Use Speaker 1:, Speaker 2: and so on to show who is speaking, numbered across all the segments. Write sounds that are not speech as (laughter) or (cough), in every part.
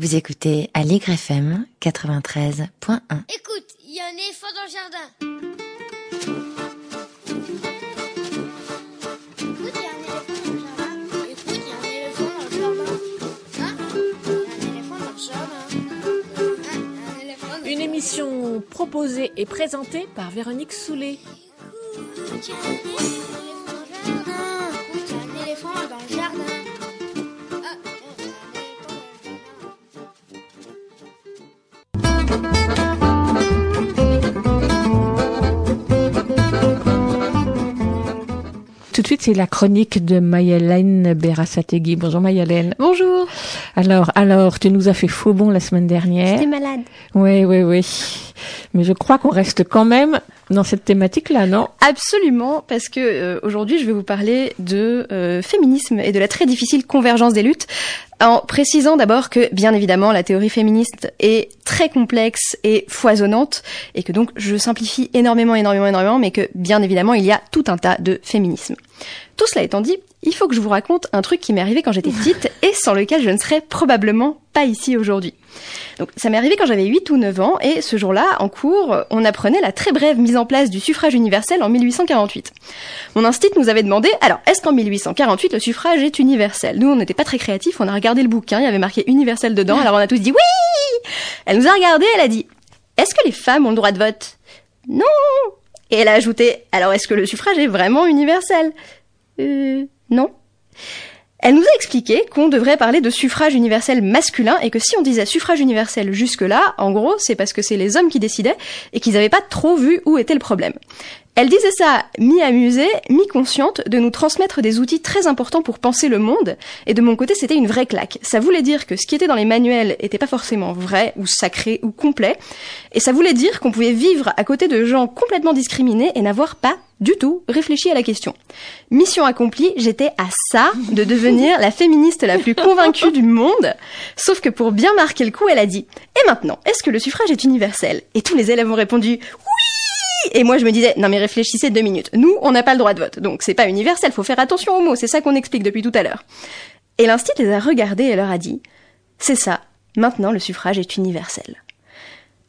Speaker 1: Vous écoutez Allegre FM 93.1.
Speaker 2: Écoute, il y a un éléphant dans le jardin. Écoute, il y a un éléphant dans le jardin. Écoute, il y a un éléphant dans le jardin. Hein? Il y a un éléphant dans le jardin. Hein y a un éléphant dans le
Speaker 3: Une émission proposée et présentée par Véronique Soulet.
Speaker 2: Écoute, il y a un éléphant
Speaker 3: suite, c'est la chronique de Mayalène Berasategui. Bonjour Mayalène.
Speaker 4: Bonjour,
Speaker 3: Alors, alors, tu nous as fait faux bon la semaine dernière.
Speaker 4: j'étais malade.
Speaker 3: Oui, oui, oui. Mais je crois qu'on reste quand même dans cette thématique-là, non?
Speaker 4: Absolument, parce que euh, aujourd'hui je vais vous parler de euh, féminisme et de la très difficile convergence des luttes, en précisant d'abord que bien évidemment la théorie féministe est très complexe et foisonnante, et que donc je simplifie énormément, énormément, énormément, mais que bien évidemment il y a tout un tas de féminisme. Tout cela étant dit, il faut que je vous raconte un truc qui m'est arrivé quand j'étais petite et sans lequel je ne serais probablement pas ici aujourd'hui. Donc ça m'est arrivé quand j'avais 8 ou 9 ans et ce jour-là, en cours, on apprenait la très brève mise en place du suffrage universel en 1848. Mon instit nous avait demandé, alors est-ce qu'en 1848 le suffrage est universel? Nous on n'était pas très créatifs, on a regardé le bouquin, il y avait marqué universel dedans, (laughs) alors on a tous dit oui! Elle nous a regardé, elle a dit, est-ce que les femmes ont le droit de vote? Non! Et elle a ajouté, alors est-ce que le suffrage est vraiment universel? Euh, non. Elle nous a expliqué qu'on devrait parler de suffrage universel masculin et que si on disait suffrage universel jusque-là, en gros, c'est parce que c'est les hommes qui décidaient et qu'ils n'avaient pas trop vu où était le problème. Elle disait ça mi-amusée, mi-consciente de nous transmettre des outils très importants pour penser le monde, et de mon côté c'était une vraie claque. Ça voulait dire que ce qui était dans les manuels était pas forcément vrai, ou sacré, ou complet, et ça voulait dire qu'on pouvait vivre à côté de gens complètement discriminés et n'avoir pas du tout réfléchi à la question. Mission accomplie, j'étais à ça de devenir la féministe la plus convaincue du monde, sauf que pour bien marquer le coup, elle a dit « Et maintenant, est-ce que le suffrage est universel ?» Et tous les élèves ont répondu « Oui !» Et moi je me disais « Non mais réfléchissez deux minutes, nous on n'a pas le droit de vote, donc c'est pas universel, faut faire attention aux mots, c'est ça qu'on explique depuis tout à l'heure. » Et l'instit les a regardés et leur a dit « C'est ça, maintenant le suffrage est universel. »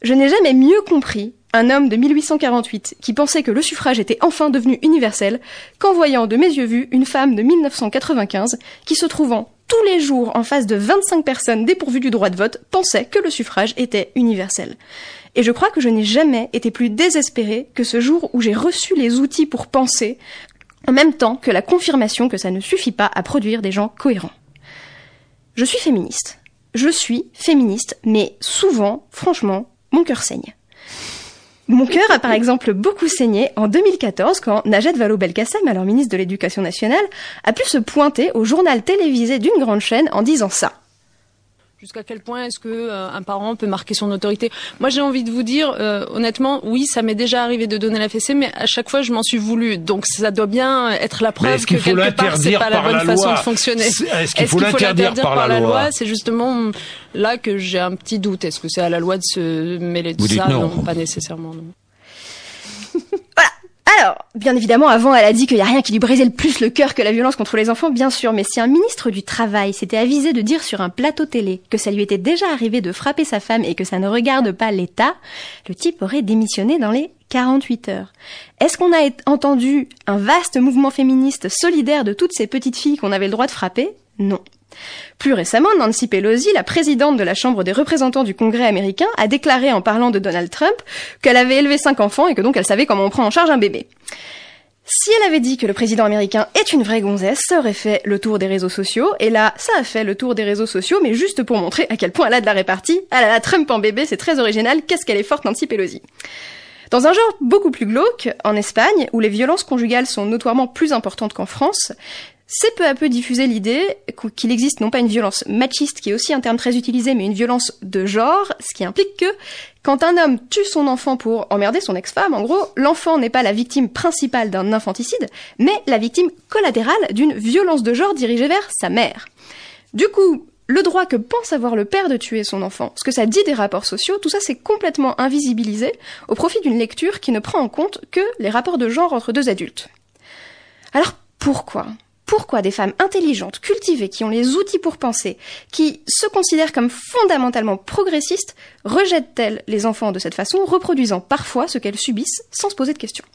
Speaker 4: Je n'ai jamais mieux compris un homme de 1848 qui pensait que le suffrage était enfin devenu universel qu'en voyant de mes yeux vus une femme de 1995 qui se trouvant tous les jours en face de 25 personnes dépourvues du droit de vote pensait que le suffrage était universel. Et je crois que je n'ai jamais été plus désespérée que ce jour où j'ai reçu les outils pour penser en même temps que la confirmation que ça ne suffit pas à produire des gens cohérents. Je suis féministe. Je suis féministe, mais souvent, franchement, mon cœur saigne. Mon cœur a par exemple beaucoup saigné en 2014 quand Najat Vallaud-Belkacem, alors ministre de l'Éducation nationale, a pu se pointer au journal télévisé d'une grande chaîne en disant ça.
Speaker 5: Jusqu'à quel point est-ce que euh, un parent peut marquer son autorité Moi, j'ai envie de vous dire, euh, honnêtement, oui, ça m'est déjà arrivé de donner la fessée, mais à chaque fois, je m'en suis voulu. Donc, ça doit bien être la preuve que quelque part, c'est pas la bonne
Speaker 6: la
Speaker 5: façon de fonctionner.
Speaker 6: C'est- Est-ce qu'il faut l'interdire par la loi
Speaker 5: C'est justement là que j'ai un petit doute. Est-ce que c'est à la loi de se mêler de
Speaker 6: Vous
Speaker 5: ça?
Speaker 6: non.
Speaker 5: pas nécessairement. Non.
Speaker 4: Alors, bien évidemment, avant, elle a dit qu'il n'y a rien qui lui brisait le plus le cœur que la violence contre les enfants, bien sûr, mais si un ministre du Travail s'était avisé de dire sur un plateau télé que ça lui était déjà arrivé de frapper sa femme et que ça ne regarde pas l'État, le type aurait démissionné dans les 48 heures. Est-ce qu'on a entendu un vaste mouvement féministe solidaire de toutes ces petites filles qu'on avait le droit de frapper? Non. Plus récemment, Nancy Pelosi, la présidente de la Chambre des représentants du Congrès américain, a déclaré en parlant de Donald Trump qu'elle avait élevé cinq enfants et que donc elle savait comment on prend en charge un bébé. Si elle avait dit que le président américain est une vraie gonzesse, ça aurait fait le tour des réseaux sociaux, et là, ça a fait le tour des réseaux sociaux, mais juste pour montrer à quel point elle a de la répartie. Ah là là, Trump en bébé, c'est très original, qu'est-ce qu'elle est forte Nancy Pelosi? Dans un genre beaucoup plus glauque, en Espagne, où les violences conjugales sont notoirement plus importantes qu'en France, c'est peu à peu diffusé l'idée qu'il existe non pas une violence machiste, qui est aussi un terme très utilisé, mais une violence de genre, ce qui implique que quand un homme tue son enfant pour emmerder son ex-femme, en gros, l'enfant n'est pas la victime principale d'un infanticide, mais la victime collatérale d'une violence de genre dirigée vers sa mère. Du coup, le droit que pense avoir le père de tuer son enfant, ce que ça dit des rapports sociaux, tout ça c'est complètement invisibilisé au profit d'une lecture qui ne prend en compte que les rapports de genre entre deux adultes. Alors pourquoi? Pourquoi des femmes intelligentes, cultivées, qui ont les outils pour penser, qui se considèrent comme fondamentalement progressistes, rejettent-elles les enfants de cette façon, reproduisant parfois ce qu'elles subissent sans se poser de questions?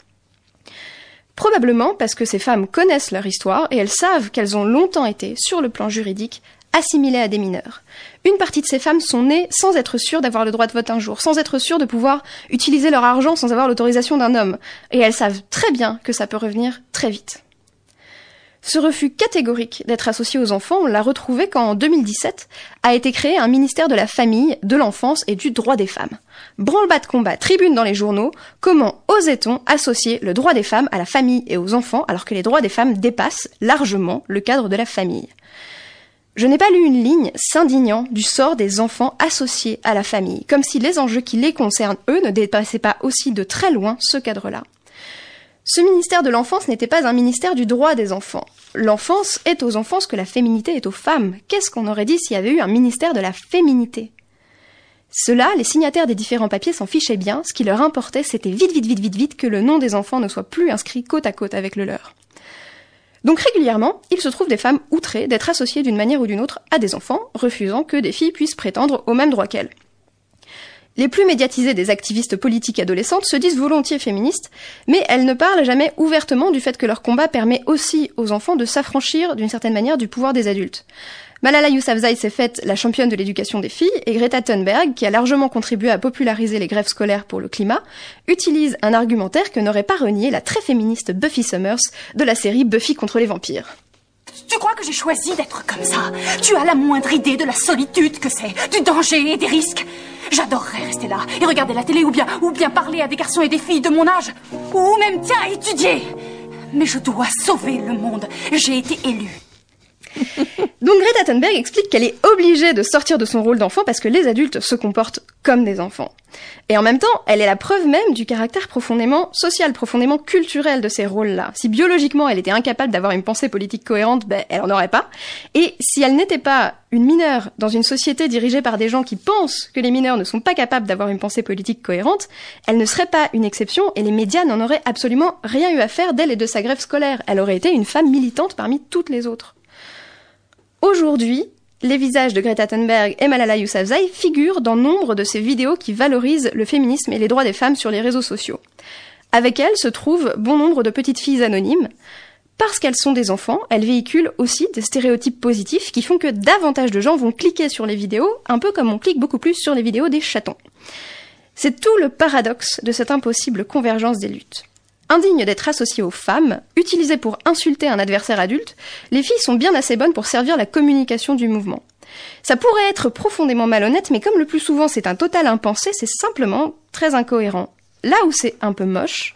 Speaker 4: Probablement parce que ces femmes connaissent leur histoire et elles savent qu'elles ont longtemps été, sur le plan juridique, assimilées à des mineurs. Une partie de ces femmes sont nées sans être sûres d'avoir le droit de vote un jour, sans être sûres de pouvoir utiliser leur argent sans avoir l'autorisation d'un homme, et elles savent très bien que ça peut revenir très vite. Ce refus catégorique d'être associé aux enfants, on l'a retrouvé quand en 2017 a été créé un ministère de la famille, de l'enfance et du droit des femmes. Branle-bas de combat, tribune dans les journaux, comment osait-on associer le droit des femmes à la famille et aux enfants alors que les droits des femmes dépassent largement le cadre de la famille? Je n'ai pas lu une ligne s'indignant du sort des enfants associés à la famille, comme si les enjeux qui les concernent, eux, ne dépassaient pas aussi de très loin ce cadre-là. Ce ministère de l'enfance n'était pas un ministère du droit des enfants. L'enfance est aux enfants ce que la féminité est aux femmes. Qu'est-ce qu'on aurait dit s'il y avait eu un ministère de la féminité? Cela, les signataires des différents papiers s'en fichaient bien, ce qui leur importait, c'était vite, vite, vite, vite, vite que le nom des enfants ne soit plus inscrit côte à côte avec le leur. Donc régulièrement, il se trouve des femmes outrées d'être associées d'une manière ou d'une autre à des enfants, refusant que des filles puissent prétendre au même droit qu'elles. Les plus médiatisées des activistes politiques adolescentes se disent volontiers féministes, mais elles ne parlent jamais ouvertement du fait que leur combat permet aussi aux enfants de s'affranchir d'une certaine manière du pouvoir des adultes. Malala Yousafzai s'est faite la championne de l'éducation des filles et Greta Thunberg, qui a largement contribué à populariser les grèves scolaires pour le climat, utilise un argumentaire que n'aurait pas renié la très féministe Buffy Summers de la série Buffy contre les vampires.
Speaker 7: Tu crois que j'ai choisi d'être comme ça? Tu as la moindre idée de la solitude que c'est, du danger et des risques J'adorerais rester là et regarder la télé ou bien, bien parler à des garçons et des filles de mon âge. Ou même, tiens, étudier. Mais je dois sauver le monde. J'ai été élue.
Speaker 4: Donc Greta Thunberg explique qu'elle est obligée de sortir de son rôle d'enfant parce que les adultes se comportent comme des enfants. Et en même temps, elle est la preuve même du caractère profondément social, profondément culturel de ces rôles-là. Si biologiquement elle était incapable d'avoir une pensée politique cohérente, ben, elle en aurait pas. Et si elle n'était pas une mineure dans une société dirigée par des gens qui pensent que les mineurs ne sont pas capables d'avoir une pensée politique cohérente, elle ne serait pas une exception et les médias n'en auraient absolument rien eu à faire d'elle et de sa grève scolaire. Elle aurait été une femme militante parmi toutes les autres. Aujourd'hui, les visages de Greta Thunberg et Malala Yousafzai figurent dans nombre de ces vidéos qui valorisent le féminisme et les droits des femmes sur les réseaux sociaux. Avec elles se trouvent bon nombre de petites filles anonymes. Parce qu'elles sont des enfants, elles véhiculent aussi des stéréotypes positifs qui font que davantage de gens vont cliquer sur les vidéos, un peu comme on clique beaucoup plus sur les vidéos des chatons. C'est tout le paradoxe de cette impossible convergence des luttes. Indignes d'être associées aux femmes, utilisées pour insulter un adversaire adulte, les filles sont bien assez bonnes pour servir la communication du mouvement. Ça pourrait être profondément malhonnête, mais comme le plus souvent c'est un total impensé, c'est simplement très incohérent. Là où c'est un peu moche,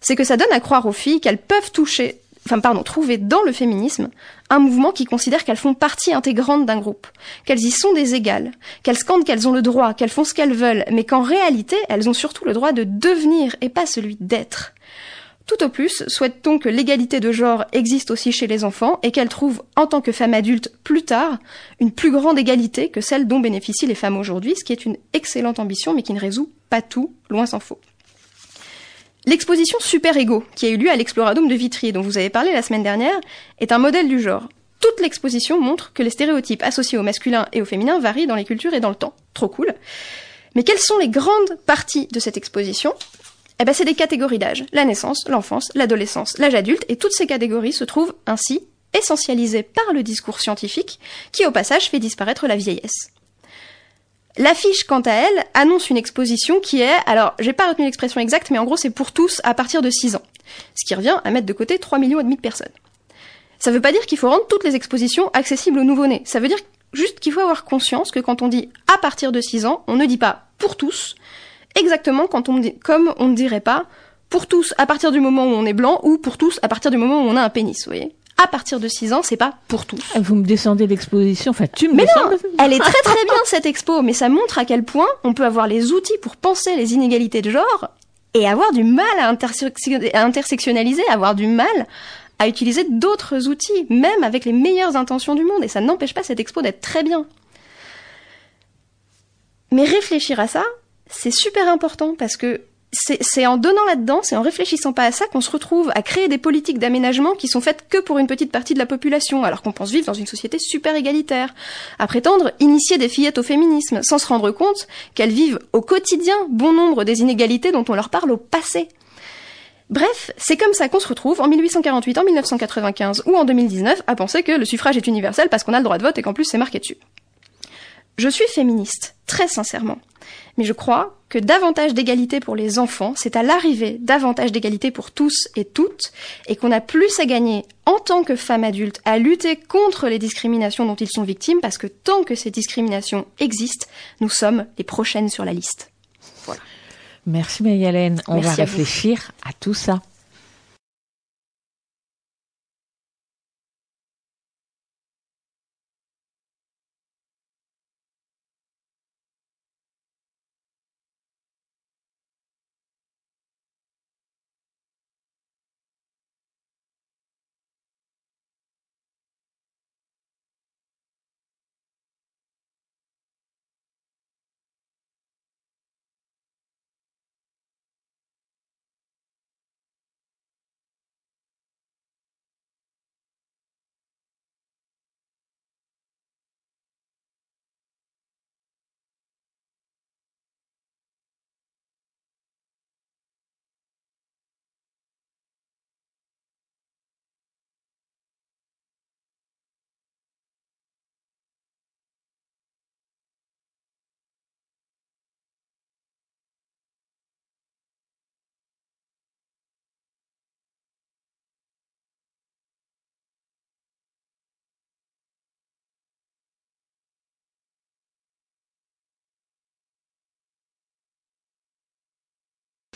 Speaker 4: c'est que ça donne à croire aux filles qu'elles peuvent toucher, enfin pardon, trouver dans le féminisme un mouvement qui considère qu'elles font partie intégrante d'un groupe, qu'elles y sont des égales, qu'elles scandent qu'elles ont le droit, qu'elles font ce qu'elles veulent, mais qu'en réalité elles ont surtout le droit de devenir et pas celui d'être. Tout au plus, souhaite-t-on que l'égalité de genre existe aussi chez les enfants et qu'elle trouve, en tant que femme adulte plus tard, une plus grande égalité que celle dont bénéficient les femmes aujourd'hui, ce qui est une excellente ambition mais qui ne résout pas tout, loin s'en faut. L'exposition Super Ego, qui a eu lieu à l'Exploradome de Vitry, dont vous avez parlé la semaine dernière, est un modèle du genre. Toute l'exposition montre que les stéréotypes associés au masculin et au féminin varient dans les cultures et dans le temps. Trop cool. Mais quelles sont les grandes parties de cette exposition? Eh ben, c'est des catégories d'âge. La naissance, l'enfance, l'adolescence, l'âge adulte, et toutes ces catégories se trouvent ainsi essentialisées par le discours scientifique, qui au passage fait disparaître la vieillesse. L'affiche, quant à elle, annonce une exposition qui est, alors j'ai pas retenu l'expression exacte, mais en gros c'est pour tous à partir de 6 ans. Ce qui revient à mettre de côté 3 millions et demi de personnes. Ça veut pas dire qu'il faut rendre toutes les expositions accessibles aux nouveau-nés. Ça veut dire juste qu'il faut avoir conscience que quand on dit à partir de 6 ans, on ne dit pas pour tous, exactement quand on comme on ne dirait pas pour tous à partir du moment où on est blanc ou pour tous à partir du moment où on a un pénis, vous voyez à partir de 6 ans, c'est pas pour tous.
Speaker 3: Ah, vous me descendez l'exposition, enfin tu me
Speaker 4: Mais non, elle est très très bien cette expo, mais ça montre à quel point on peut avoir les outils pour penser les inégalités de genre et avoir du mal à, à intersectionnaliser, avoir du mal à utiliser d'autres outils, même avec les meilleures intentions du monde, et ça n'empêche pas cette expo d'être très bien. Mais réfléchir à ça, c'est super important parce que c'est en donnant là-dedans, c'est en réfléchissant pas à ça qu'on se retrouve à créer des politiques d'aménagement qui sont faites que pour une petite partie de la population, alors qu'on pense vivre dans une société super égalitaire. À prétendre initier des fillettes au féminisme, sans se rendre compte qu'elles vivent au quotidien bon nombre des inégalités dont on leur parle au passé. Bref, c'est comme ça qu'on se retrouve en 1848, en 1995 ou en 2019 à penser que le suffrage est universel parce qu'on a le droit de vote et qu'en plus c'est marqué dessus. Je suis féministe, très sincèrement. Mais je crois que davantage d'égalité pour les enfants, c'est à l'arrivée davantage d'égalité pour tous et toutes, et qu'on a plus à gagner en tant que femmes adultes à lutter contre les discriminations dont ils sont victimes, parce que tant que ces discriminations existent, nous sommes les prochaines sur la liste. Voilà.
Speaker 3: Merci Mayalène. On va réfléchir à tout ça.